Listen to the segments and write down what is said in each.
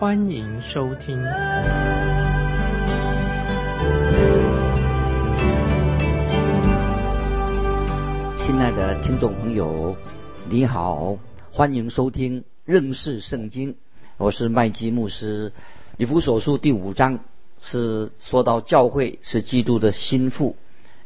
欢迎收听。亲爱的听众朋友，你好。欢迎收听认识圣经，我是麦基牧师。以弗所书第五章是说到教会是基督的心腹，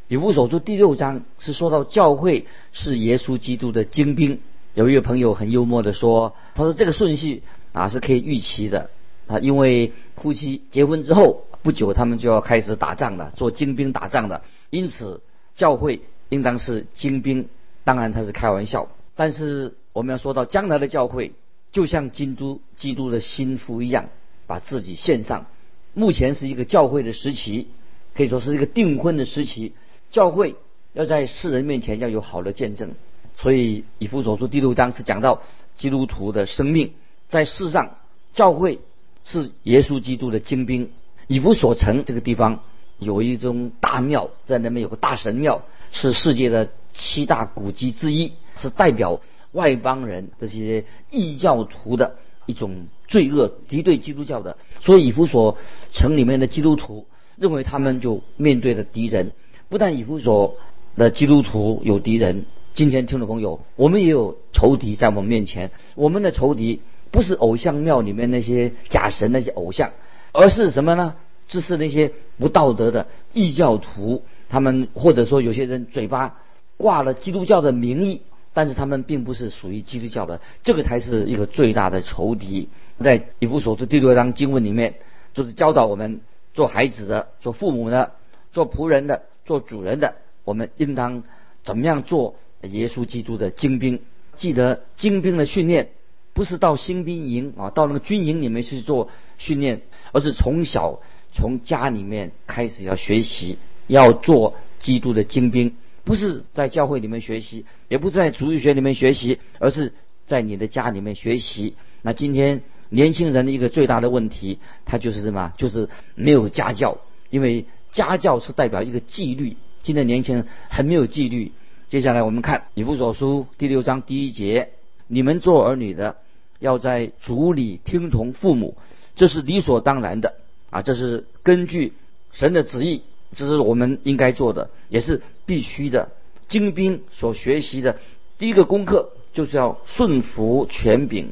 以弗所书第六章是说到教会是耶稣基督的精兵。有一位朋友很幽默的说：“他说这个顺序啊是可以预期的啊，因为夫妻结婚之后不久，他们就要开始打仗了，做精兵打仗的。因此，教会应当是精兵。当然他是开玩笑，但是。”我们要说到将来的教会，就像基督基督的心腹一样，把自己献上。目前是一个教会的时期，可以说是一个订婚的时期。教会要在世人面前要有好的见证，所以以弗所书第六章是讲到基督徒的生命在世上，教会是耶稣基督的精兵。以弗所城这个地方有一种大庙，在那边有个大神庙，是世界的七大古迹之一，是代表。外邦人这些异教徒的一种罪恶，敌对基督教的，所以以弗所城里面的基督徒认为他们就面对的敌人，不但以弗所的基督徒有敌人，今天听众朋友，我们也有仇敌在我们面前。我们的仇敌不是偶像庙里面那些假神那些偶像，而是什么呢？这是那些不道德的异教徒，他们或者说有些人嘴巴挂了基督教的名义。但是他们并不是属于基督教的，这个才是一个最大的仇敌。在以弗所书第六章经文里面，就是教导我们做孩子的、做父母的、做仆人的、做主人的，我们应当怎么样做耶稣基督的精兵。记得精兵的训练不是到新兵营啊，到那个军营里面去做训练，而是从小从家里面开始要学习，要做基督的精兵。不是在教会里面学习，也不是在主日学里面学习，而是在你的家里面学习。那今天年轻人的一个最大的问题，他就是什么？就是没有家教，因为家教是代表一个纪律。今天年轻人很没有纪律。接下来我们看以弗所书第六章第一节：你们做儿女的，要在主里听从父母，这是理所当然的啊！这是根据神的旨意。这是我们应该做的，也是必须的。精兵所学习的第一个功课，就是要顺服权柄，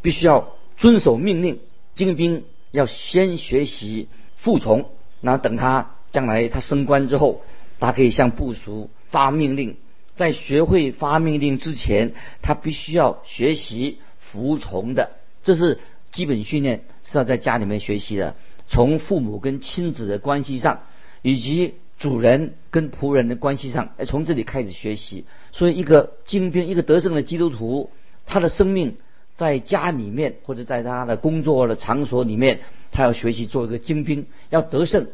必须要遵守命令。精兵要先学习服从，那等他将来他升官之后，他可以向部属发命令。在学会发命令之前，他必须要学习服从的。这是基本训练，是要在家里面学习的。从父母跟亲子的关系上。以及主人跟仆人的关系上，从这里开始学习。所以，一个精兵、一个得胜的基督徒，他的生命在家里面或者在他的工作的场所里面，他要学习做一个精兵，要得胜。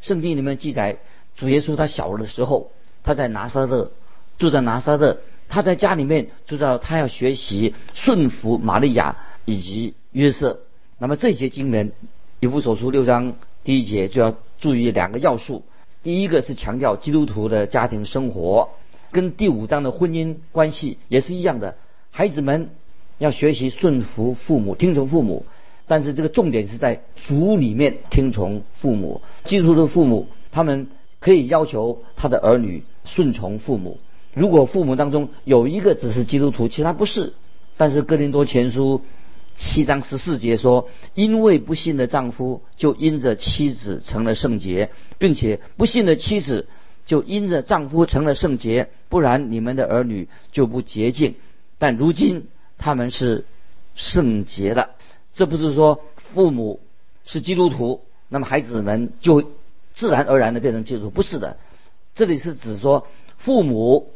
圣经里面记载，主耶稣他小的时候，他在拿撒勒住在拿撒勒，他在家里面知道他要学习顺服玛利亚以及约瑟。那么这些经文，以弗所书六章第一节就要。注意两个要素，第一个是强调基督徒的家庭生活，跟第五章的婚姻关系也是一样的。孩子们要学习顺服父母，听从父母，但是这个重点是在主里面听从父母。基督徒的父母，他们可以要求他的儿女顺从父母。如果父母当中有一个只是基督徒，其他不是，但是哥林多前书。七章十四节说：“因为不信的丈夫就因着妻子成了圣洁，并且不信的妻子就因着丈夫成了圣洁，不然你们的儿女就不洁净。但如今他们是圣洁的。这不是说父母是基督徒，那么孩子们就自然而然的变成基督徒，不是的。这里是指说父母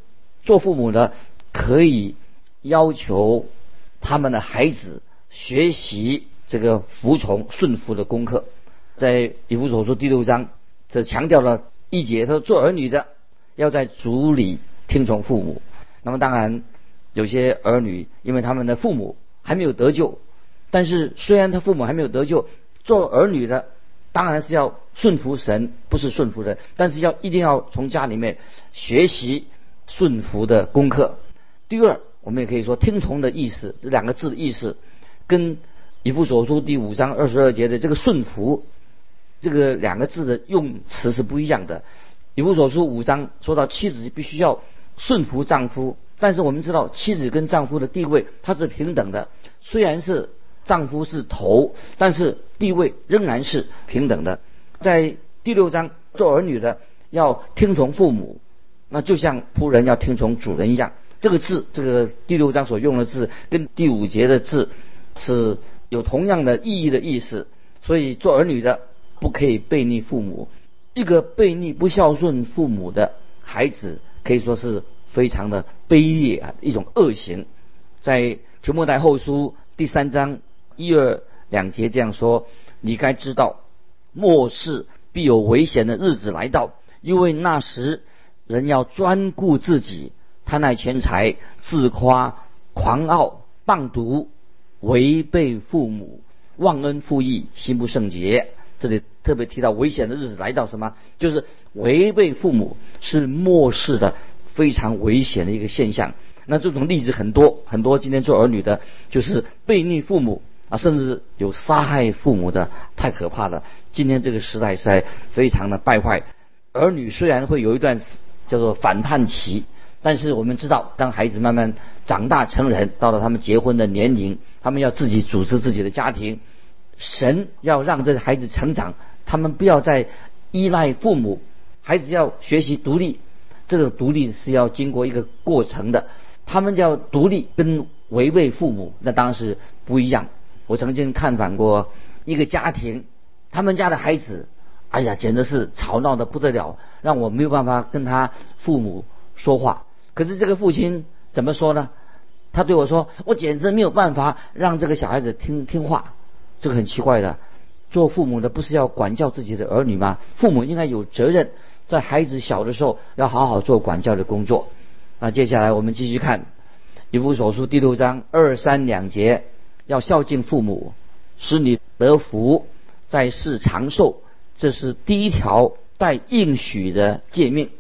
做父母的可以要求他们的孩子。”学习这个服从顺服的功课，在以弗所书第六章，这强调了一节，他说做儿女的要在主里听从父母。那么当然，有些儿女因为他们的父母还没有得救，但是虽然他父母还没有得救，做儿女的当然是要顺服神，不是顺服人，但是要一定要从家里面学习顺服的功课。第二，我们也可以说听从的意思，这两个字的意思，跟以弗所书第五章二十二节的这个顺服，这个两个字的用词是不一样的。以弗所书五章说到妻子必须要顺服丈夫，但是我们知道妻子跟丈夫的地位它是平等的，虽然是丈夫是头，但是地位仍然是平等的。在第六章做儿女的要听从父母，那就像仆人要听从主人一样。这个字，这个第六章所用的字，跟第五节的字是有同样的意义的意思。所以做儿女的不可以背逆父母。一个背逆不孝顺父母的孩子，可以说是非常的卑劣啊，一种恶行。在提摩太后书第三章一二两节这样说：你该知道，末世必有危险的日子来到，因为那时人要专顾自己。贪爱钱财，自夸、狂傲、棒毒，违背父母，忘恩负义，心不圣洁。这里特别提到危险的日子来到，什么？就是违背父母是末世的非常危险的一个现象。那这种例子很多很多，今天做儿女的，就是背逆父母啊，甚至有杀害父母的，太可怕了。今天这个时代实在非常的败坏。儿女虽然会有一段叫做反叛期。但是我们知道，当孩子慢慢长大成人，到了他们结婚的年龄，他们要自己组织自己的家庭。神要让这个孩子成长，他们不要再依赖父母，孩子要学习独立。这个独立是要经过一个过程的，他们要独立跟违背父母，那当然是不一样。我曾经看访过一个家庭，他们家的孩子，哎呀，简直是吵闹的不得了，让我没有办法跟他父母说话。可是这个父亲怎么说呢？他对我说：“我简直没有办法让这个小孩子听听话。”这个很奇怪的，做父母的不是要管教自己的儿女吗？父母应该有责任，在孩子小的时候要好好做管教的工作。那接下来我们继续看《以弗所书》第六章二三两节：要孝敬父母，使你得福，在世长寿。这是第一条带应许的诫命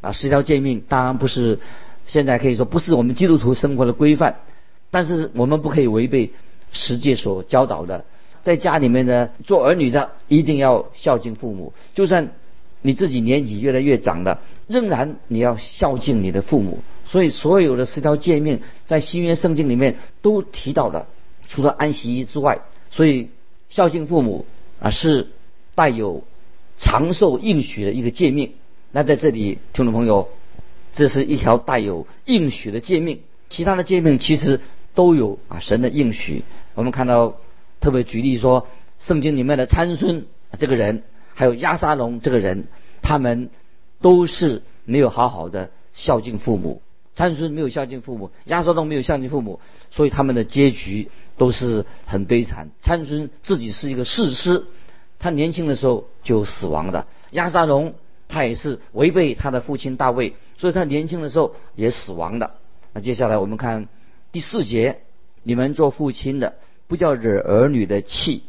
啊！十条诫命当然不是。现在可以说不是我们基督徒生活的规范，但是我们不可以违背世界所教导的。在家里面呢，做儿女的一定要孝敬父母，就算你自己年纪越来越长了，仍然你要孝敬你的父母。所以所有的十条诫命在新约圣经里面都提到了，除了安息之外，所以孝敬父母啊是带有长寿应许的一个诫命。那在这里，听众朋友。这是一条带有应许的诫命，其他的诫命其实都有啊神的应许。我们看到特别举例说，圣经里面的参孙这个人，还有亚沙龙这个人，他们都是没有好好的孝敬父母。参孙没有孝敬父母，亚沙龙没有孝敬父母，所以他们的结局都是很悲惨。参孙自己是一个士师，他年轻的时候就死亡的。亚沙龙他也是违背他的父亲大卫。所以他年轻的时候也死亡的。那接下来我们看第四节：你们做父亲的，不叫惹儿女的气，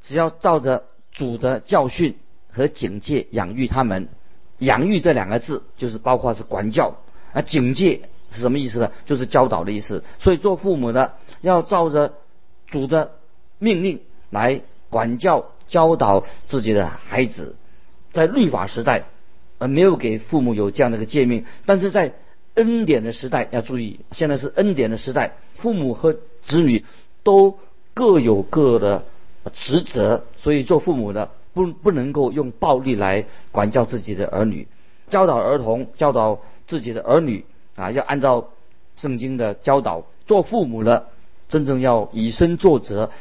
只要照着主的教训和警戒养育他们。养育这两个字就是包括是管教啊，警戒是什么意思呢？就是教导的意思。所以做父母的要照着主的命令来管教教导自己的孩子。在律法时代。而没有给父母有这样的一个诫命，但是在恩典的时代要注意，现在是恩典的时代，父母和子女都各有各的职责，所以做父母的不不能够用暴力来管教自己的儿女，教导儿童，教导自己的儿女啊，要按照圣经的教导。做父母的真正要以身作则，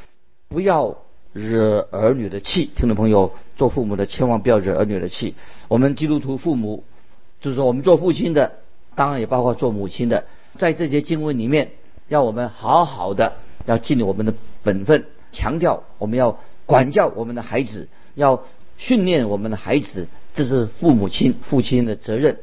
不要。惹儿女的气，听众朋友，做父母的千万不要惹儿女的气。我们基督徒父母，就是说我们做父亲的，当然也包括做母亲的，在这些经文里面，要我们好好的要尽我们的本分，强调我们要管教我们的孩子，要训练我们的孩子，这是父母亲、父亲的责任，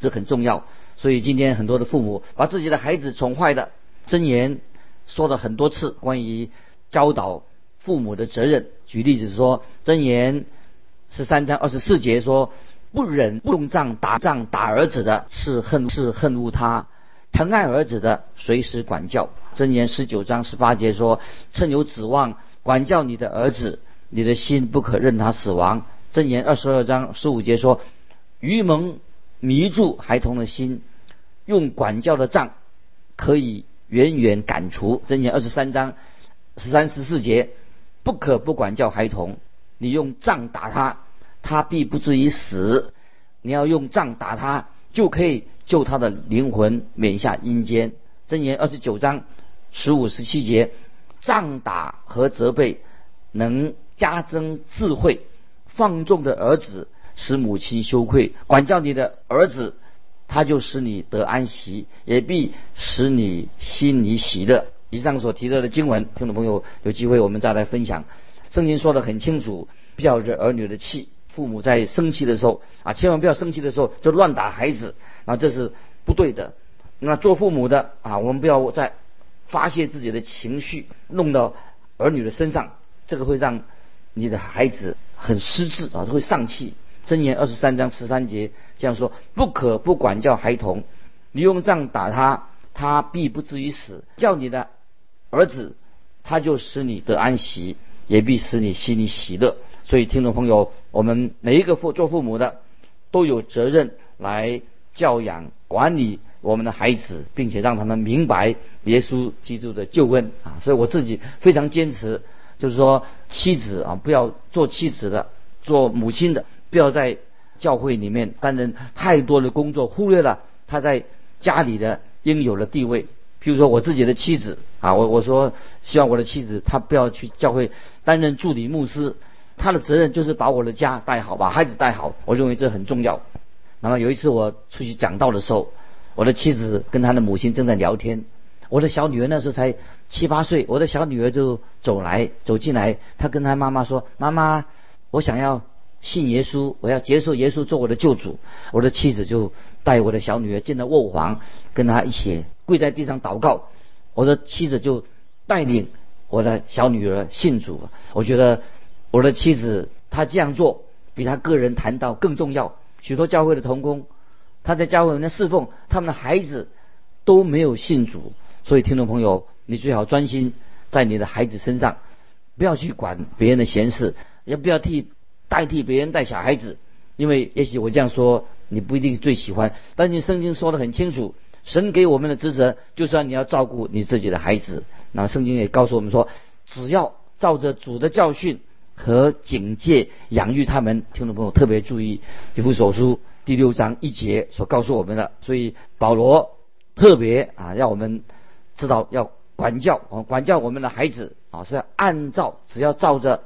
这很重要。所以今天很多的父母把自己的孩子宠坏的，箴言说了很多次关于教导父母的责任。举例子说，箴言十三章二十四节说：“不忍用杖打仗打儿子的，是恨是恨恶他；疼爱儿子的，随时管教。”箴言十九章十八节说：“趁有指望，管教你的儿子，你的心不可任他死亡。”箴言二十二章十五节说：“愚蒙迷住孩童的心。”用管教的杖可以远远赶除。箴言二十三章十三十四节，不可不管教孩童。你用杖打他，他必不至于死。你要用杖打他，就可以救他的灵魂免下阴间。箴言二十九章十五十七节，杖打和责备能加增智慧。放纵的儿子使母亲羞愧。管教你的儿子。他就使你得安息，也必使你心里喜乐。以上所提到的经文，听众朋友有机会我们再来分享。圣经说的很清楚，不要惹儿女的气。父母在生气的时候啊，千万不要生气的时候就乱打孩子，啊，这是不对的。那做父母的啊，我们不要再发泄自己的情绪，弄到儿女的身上，这个会让你的孩子很失智啊，会丧气。箴言二十三章十三节这样说：不可不管教孩童，你用杖打他，他必不至于死；叫你的儿子，他就使你得安息，也必使你心里喜乐。所以，听众朋友，我们每一个父做父母的都有责任来教养管理我们的孩子，并且让他们明白耶稣基督的救恩啊！所以我自己非常坚持，就是说，妻子啊，不要做妻子的，做母亲的。不要在教会里面担任太多的工作，忽略了他在家里的应有的地位。譬如说我自己的妻子啊，我我说希望我的妻子她不要去教会担任助理牧师，她的责任就是把我的家带好，把孩子带好。我认为这很重要。那么有一次我出去讲道的时候，我的妻子跟她的母亲正在聊天，我的小女儿那时候才七八岁，我的小女儿就走来走进来，她跟她妈妈说：“妈妈，我想要。”信耶稣，我要接受耶稣做我的救主。我的妻子就带我的小女儿进了卧房，跟她一起跪在地上祷告。我的妻子就带领我的小女儿信主。我觉得我的妻子她这样做比她个人谈到更重要。许多教会的童工，他在教会里面侍奉，他们的孩子都没有信主。所以听众朋友，你最好专心在你的孩子身上，不要去管别人的闲事，也不要替。代替别人带小孩子，因为也许我这样说你不一定最喜欢，但你圣经说的很清楚，神给我们的职责就是你要照顾你自己的孩子。那圣经也告诉我们说，只要照着主的教训和警戒养育他们。听众朋友特别注意，以弗所书第六章一节所告诉我们的，所以保罗特别啊让我们知道要管教管教我们的孩子啊是要按照只要照着。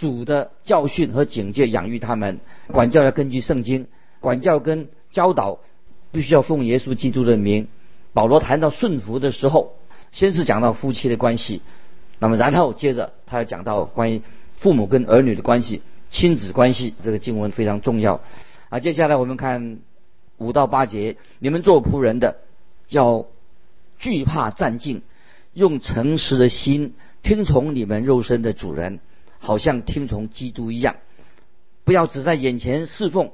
主的教训和警戒养育他们，管教要根据圣经，管教跟教导必须要奉耶稣基督的名。保罗谈到顺服的时候，先是讲到夫妻的关系，那么然后接着他要讲到关于父母跟儿女的关系、亲子关系，这个经文非常重要。啊，接下来我们看五到八节，你们做仆人的要惧怕战境，用诚实的心听从你们肉身的主人。好像听从基督一样，不要只在眼前侍奉，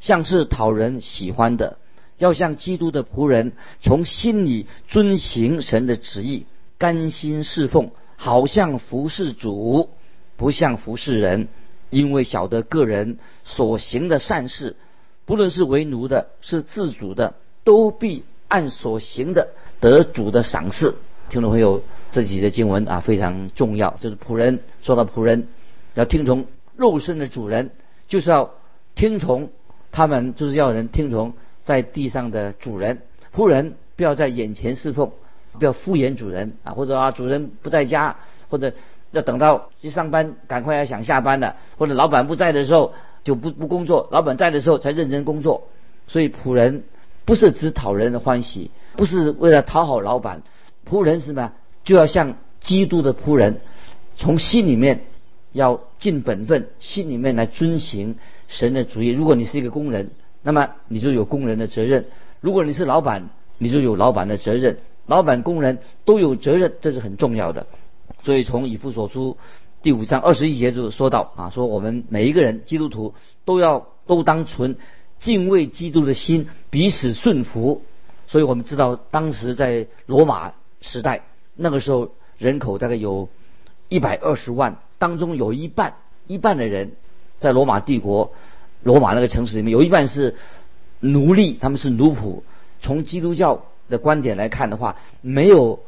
像是讨人喜欢的，要像基督的仆人，从心里遵行神的旨意，甘心侍奉，好像服侍主，不像服侍人。因为晓得个人所行的善事，不论是为奴的，是自主的，都必按所行的得主的赏赐。听众朋友。这几节经文啊非常重要，就是仆人说到仆人要听从肉身的主人，就是要听从他们，就是要人听从在地上的主人。仆人不要在眼前侍奉，不要敷衍主人啊，或者啊主人不在家，或者要等到一上班，赶快要想下班了，或者老板不在的时候就不不工作，老板在的时候才认真工作。所以仆人不是只讨人的欢喜，不是为了讨好老板，仆人是什么？就要像基督的仆人，从心里面要尽本分，心里面来遵行神的主意。如果你是一个工人，那么你就有工人的责任；如果你是老板，你就有老板的责任。老板、工人都有责任，这是很重要的。所以从以弗所书第五章二十一节就说到啊，说我们每一个人基督徒都要都当存敬畏基督的心，彼此顺服。所以我们知道，当时在罗马时代，那个时候人口大概有一百二十万，当中有一半一半的人在罗马帝国罗马那个城市里面，有一半是奴隶，他们是奴仆。从基督教的观点来看的话，没有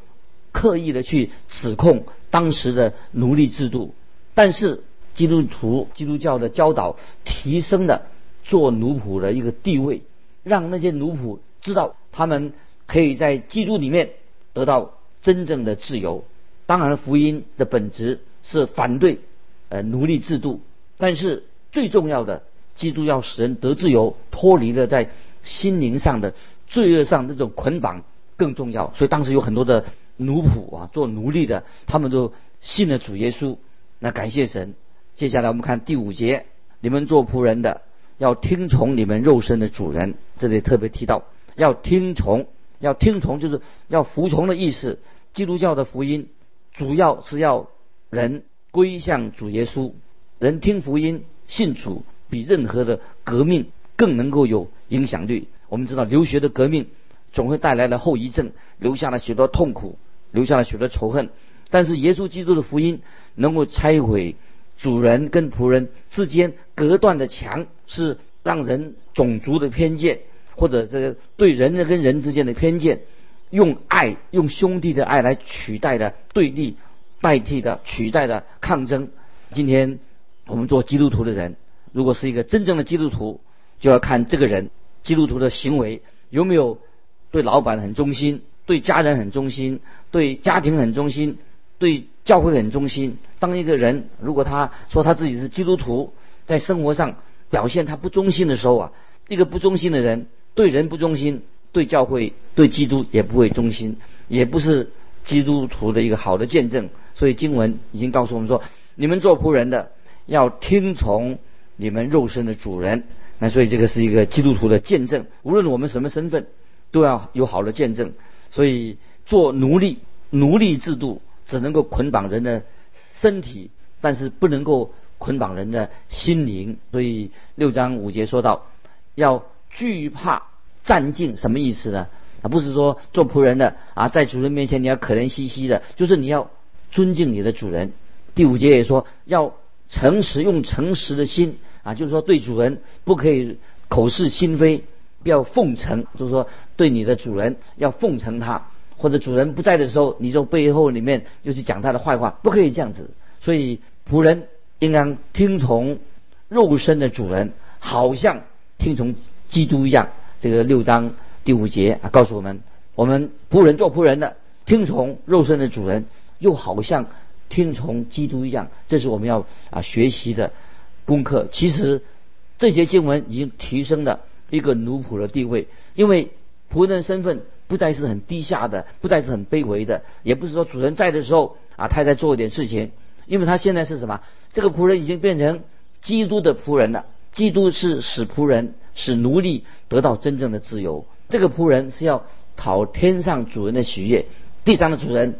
刻意的去指控当时的奴隶制度，但是基督徒基督教的教导提升了做奴仆的一个地位，让那些奴仆知道他们可以在基督里面得到真正的自由。当然，福音的本质是反对呃奴隶制度，但是最重要的，基督要使人得自由，脱离了在心灵上的。罪恶上那种捆绑更重要，所以当时有很多的奴仆啊，做奴隶的，他们都信了主耶稣。那感谢神。接下来我们看第五节：你们做仆人的要听从你们肉身的主人。这里特别提到要听从，要听从就是要服从的意思。基督教的福音主要是要人归向主耶稣，人听福音信主，比任何的革命更能够有影响力。我们知道留学的革命总会带来了后遗症，留下了许多痛苦，留下了许多仇恨。但是耶稣基督的福音能够拆毁主人跟仆人之间隔断的墙，是让人种族的偏见或者这个对人跟人之间的偏见，用爱用兄弟的爱来取代的对立，代替的取代的抗争。今天我们做基督徒的人，如果是一个真正的基督徒，就要看这个人。基督徒的行为有没有对老板很忠心，对家人很忠心，对家庭很忠心，对教会很忠心？当一个人如果他说他自己是基督徒，在生活上表现他不忠心的时候啊，一个不忠心的人对人不忠心，对教会、对基督也不会忠心，也不是基督徒的一个好的见证。所以经文已经告诉我们说：你们做仆人的要听从你们肉身的主人。那所以这个是一个基督徒的见证，无论我们什么身份，都要有好的见证。所以做奴隶，奴隶制度只能够捆绑人的身体，但是不能够捆绑人的心灵。所以六章五节说到，要惧怕战境，什么意思呢？啊，不是说做仆人的啊，在主人面前你要可怜兮兮的，就是你要尊敬你的主人。第五节也说要诚实，用诚实的心。啊，就是说对主人不可以口是心非，不要奉承，就是说对你的主人要奉承他，或者主人不在的时候，你就背后里面又去讲他的坏话，不可以这样子。所以仆人应当听从肉身的主人，好像听从基督一样。这个六章第五节啊，告诉我们，我们仆人做仆人的听从肉身的主人，又好像听从基督一样。这是我们要啊学习的。功课其实这些经文已经提升了一个奴仆的地位，因为仆人身份不再是很低下的，不再是很卑微的，也不是说主人在的时候啊，他在做一点事情，因为他现在是什么？这个仆人已经变成基督的仆人了。基督是使仆人、使奴隶得到真正的自由。这个仆人是要讨天上主人的喜悦，地上的主人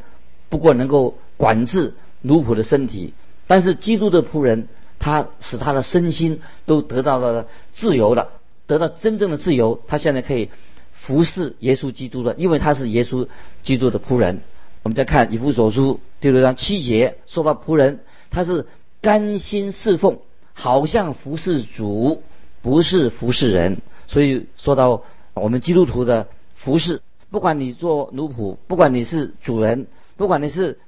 不过能够管制奴仆的身体，但是基督的仆人。他使他的身心都得到了自由了，得到真正的自由。他现在可以服侍耶稣基督了，因为他是耶稣基督的仆人。我们再看以弗所书第六章七节，说到仆人，他是甘心侍奉，好像服侍主，不是服侍人。所以说到我们基督徒的服侍，不管你做奴仆，不管你是主人，不管你是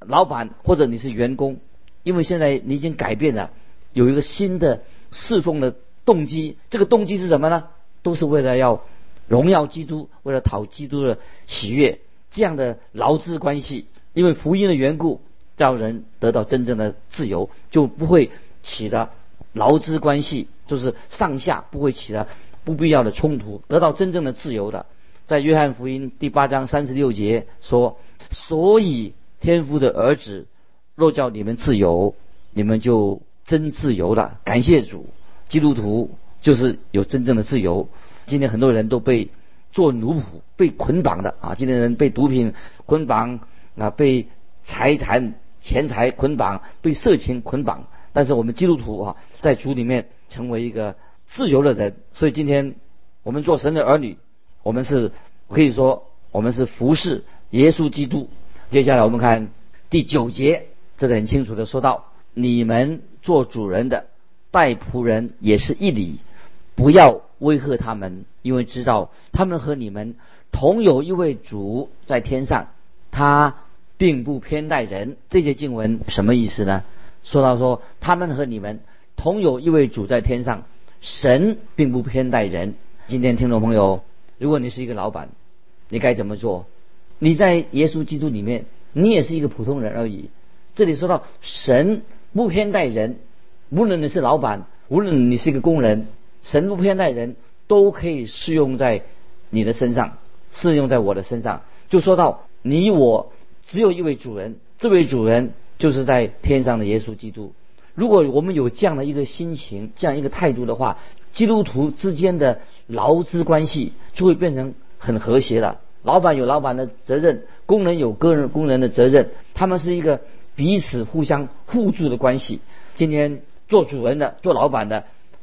老板或者你是员工，因为现在你已经改变了。有一个新的侍奉的动机，这个动机是什么呢？都是为了要荣耀基督，为了讨基督的喜悦。这样的劳资关系，因为福音的缘故，叫人得到真正的自由，就不会起的劳资关系，就是上下不会起的不必要的冲突，得到真正的自由的。在约翰福音第八章三十六节说：“所以天父的儿子若叫你们自由。”你们就真自由了。感谢主，基督徒就是有真正的自由。今天很多人都被做奴仆、被捆绑的啊！今天人被毒品捆绑啊，被财产、钱财捆绑，被色情捆绑。但是我们基督徒啊，在主里面成为一个自由的人。所以今天我们做神的儿女，我们是可以说我们是服侍耶稣基督。接下来我们看第九节，这里很清楚的说到：你们做主人的待仆人也是一理，不要威吓他们，因为知道他们和你们同有一位主在天上，他并不偏待人。这些经文什么意思呢？说到说，他们和你们同有一位主在天上，神并不偏待人。今天听众朋友，如果你是一个老板，你该怎么做？你在耶稣基督里面，你也是一个普通人而已。这里说到神不偏待人，无论你是老板，无论你是一个工人，神不偏待人，都可以适用在你的身上，适用在我的身上。就说到你我只有一位主人，这位主人。就是在天上的耶稣基督。如果我们有这样的一个心情、这样一个态度的话，基督徒之间的劳资关系就会变成很和谐的。老板有老板的责任，工人有个人工人的责任，他们是一个彼此互相互助的关系。今天做主人的、做老板的，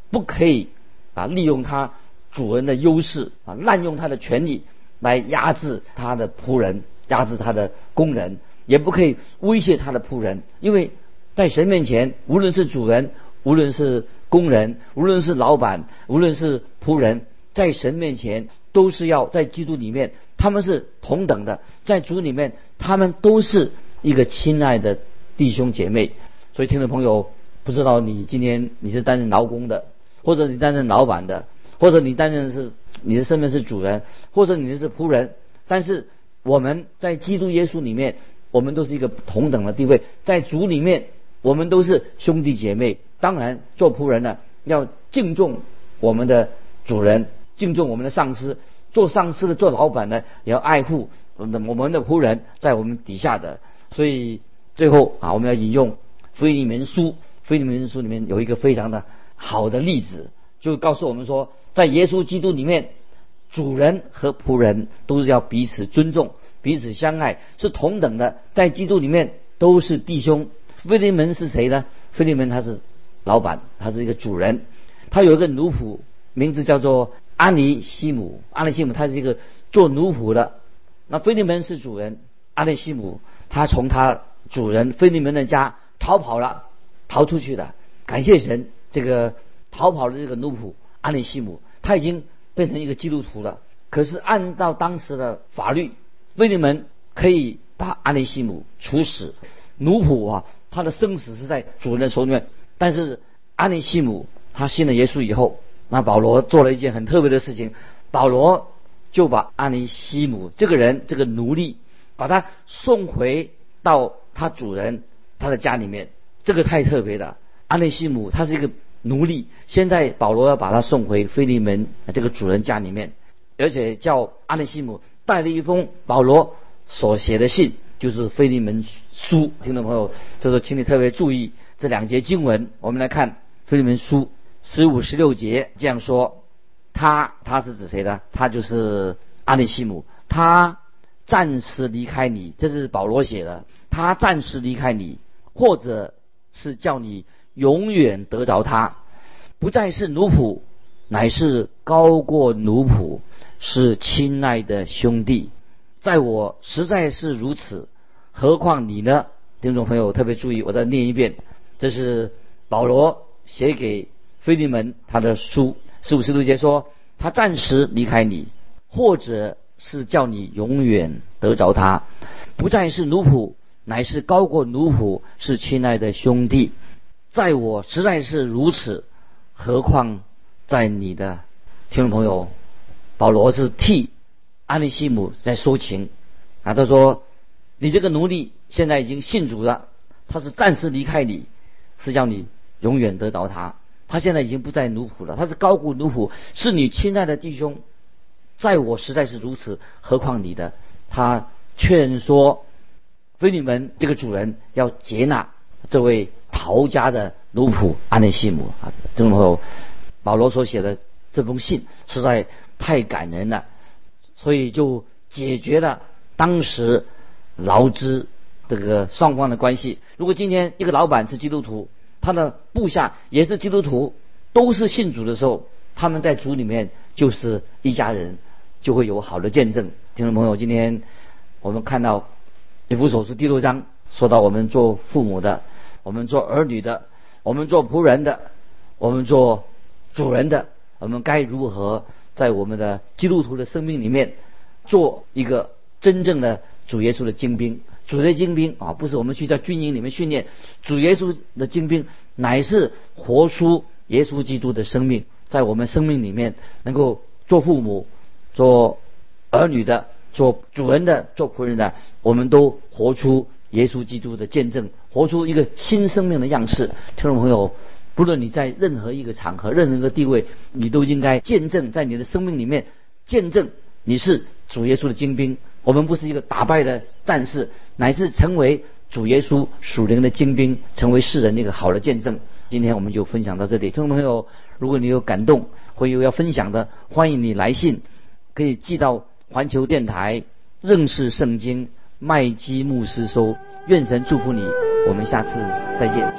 不可以啊利用他主人的优势啊滥用他的权利来压制他的仆人、压制他的工人。也不可以威胁他的仆人，因为在神面前，无论是主人，无论是工人，无论是老板，无论是仆人，在神面前都是要在基督里面，他们是同等的，在主里面，他们都是一个亲爱的弟兄姐妹。所以，听众朋友，不知道你今天你是担任劳工的，或者你担任老板的，或者你担任是你的身份是主人，或者你是仆人，但是我们在基督耶稣里面。我们都是一个同等的地位，在主里面，我们都是兄弟姐妹。当然，做仆人呢，要敬重我们的主人，敬重我们的上司。做上司的、做老板的，也要爱护我们的我们的仆人，在我们底下的。所以最后啊，我们要引用《非利门书》，《非利门书》里面有一个非常的好的例子，就告诉我们说，在耶稣基督里面，主人和仆人都是要彼此尊重。彼此相爱是同等的，在基督里面都是弟兄。菲利门是谁呢？菲利门他是老板，他是一个主人，他有一个奴仆，名字叫做阿尼西姆。阿尼西姆他是一个做奴仆的。那菲利门是主人，阿尼西姆他从他主人菲利门的家逃跑了，逃出去的。感谢神，这个逃跑的这个奴仆阿尼西姆他已经变成一个基督徒了。可是按照当时的法律，菲利门可以把阿尼西姆处死，奴仆啊，他的生死是在主人的手里面。但是阿尼西姆他信了耶稣以后，那保罗做了一件很特别的事情，保罗就把阿尼西姆这个人这个奴隶，把他送回到他主人他的家里面。这个太特别了，阿尼西姆他是一个奴隶，现在保罗要把他送回菲利门这个主人家里面，而且叫阿尼西姆。带了一封保罗所写的信，就是《腓利门书》。听众朋友，这时候请你特别注意这两节经文。我们来看《腓利门书》十五、十六节这样说：他他是指谁呢？他就是阿里西姆。他暂时离开你，这是保罗写的。他暂时离开你，或者是叫你永远得着他，不再是奴仆，乃是高过奴仆。是亲爱的兄弟，在我实在是如此，何况你呢？听众朋友特别注意，我再念一遍，这是保罗写给菲利门他的书，十五十六节说，他暂时离开你，或者是叫你永远得着他，不再是奴仆，乃是高过奴仆，是亲爱的兄弟，在我实在是如此，何况在你的听众朋友。保罗是替阿利西姆在说情啊，他说：“你这个奴隶现在已经信主了，他是暂时离开你，是叫你永远得到他。他现在已经不再奴仆了，他是高古奴仆，是你亲爱的弟兄，在我实在是如此，何况你的？”他劝说菲利门这个主人要接纳这位陶家的奴仆阿内西姆啊，听众朋友，保罗所写的这封信是在太感人了，所以就解决了当时劳资这个双方的关系。如果今天一个老板是基督徒，他的部下也是基督徒，都是信主的时候，他们在主里面就是一家人，就会有好的见证。听众朋友，今天我们看到以弗所书第六章说到，我们做父母的，我们做儿女的，我们做仆人的，我们做主人的，我们该如何在我们的基督徒的生命里面做一个真正的主耶稣的精兵？主的精兵啊，不是我们去在军营里面训练，主耶稣的精兵乃是活出耶稣基督的生命，在我们生命里面能够做父母、做儿女的、做主人的、做仆人的，我们都活出耶稣基督的见证，活出一个新生命的样式。听众朋友，不论你在任何一个场合、任何一个地位，你都应该见证在你的生命里面见证你是主耶稣的精兵。我们不是一个打败的战士。乃是成为主耶稣属灵的精兵，成为世人的一个好的见证。今天我们就分享到这里，听众朋友，如果你有感动或有要分享的，欢迎你来信，可以寄到环球电台认识圣经麦基牧师收。愿神祝福你，我们下次再见。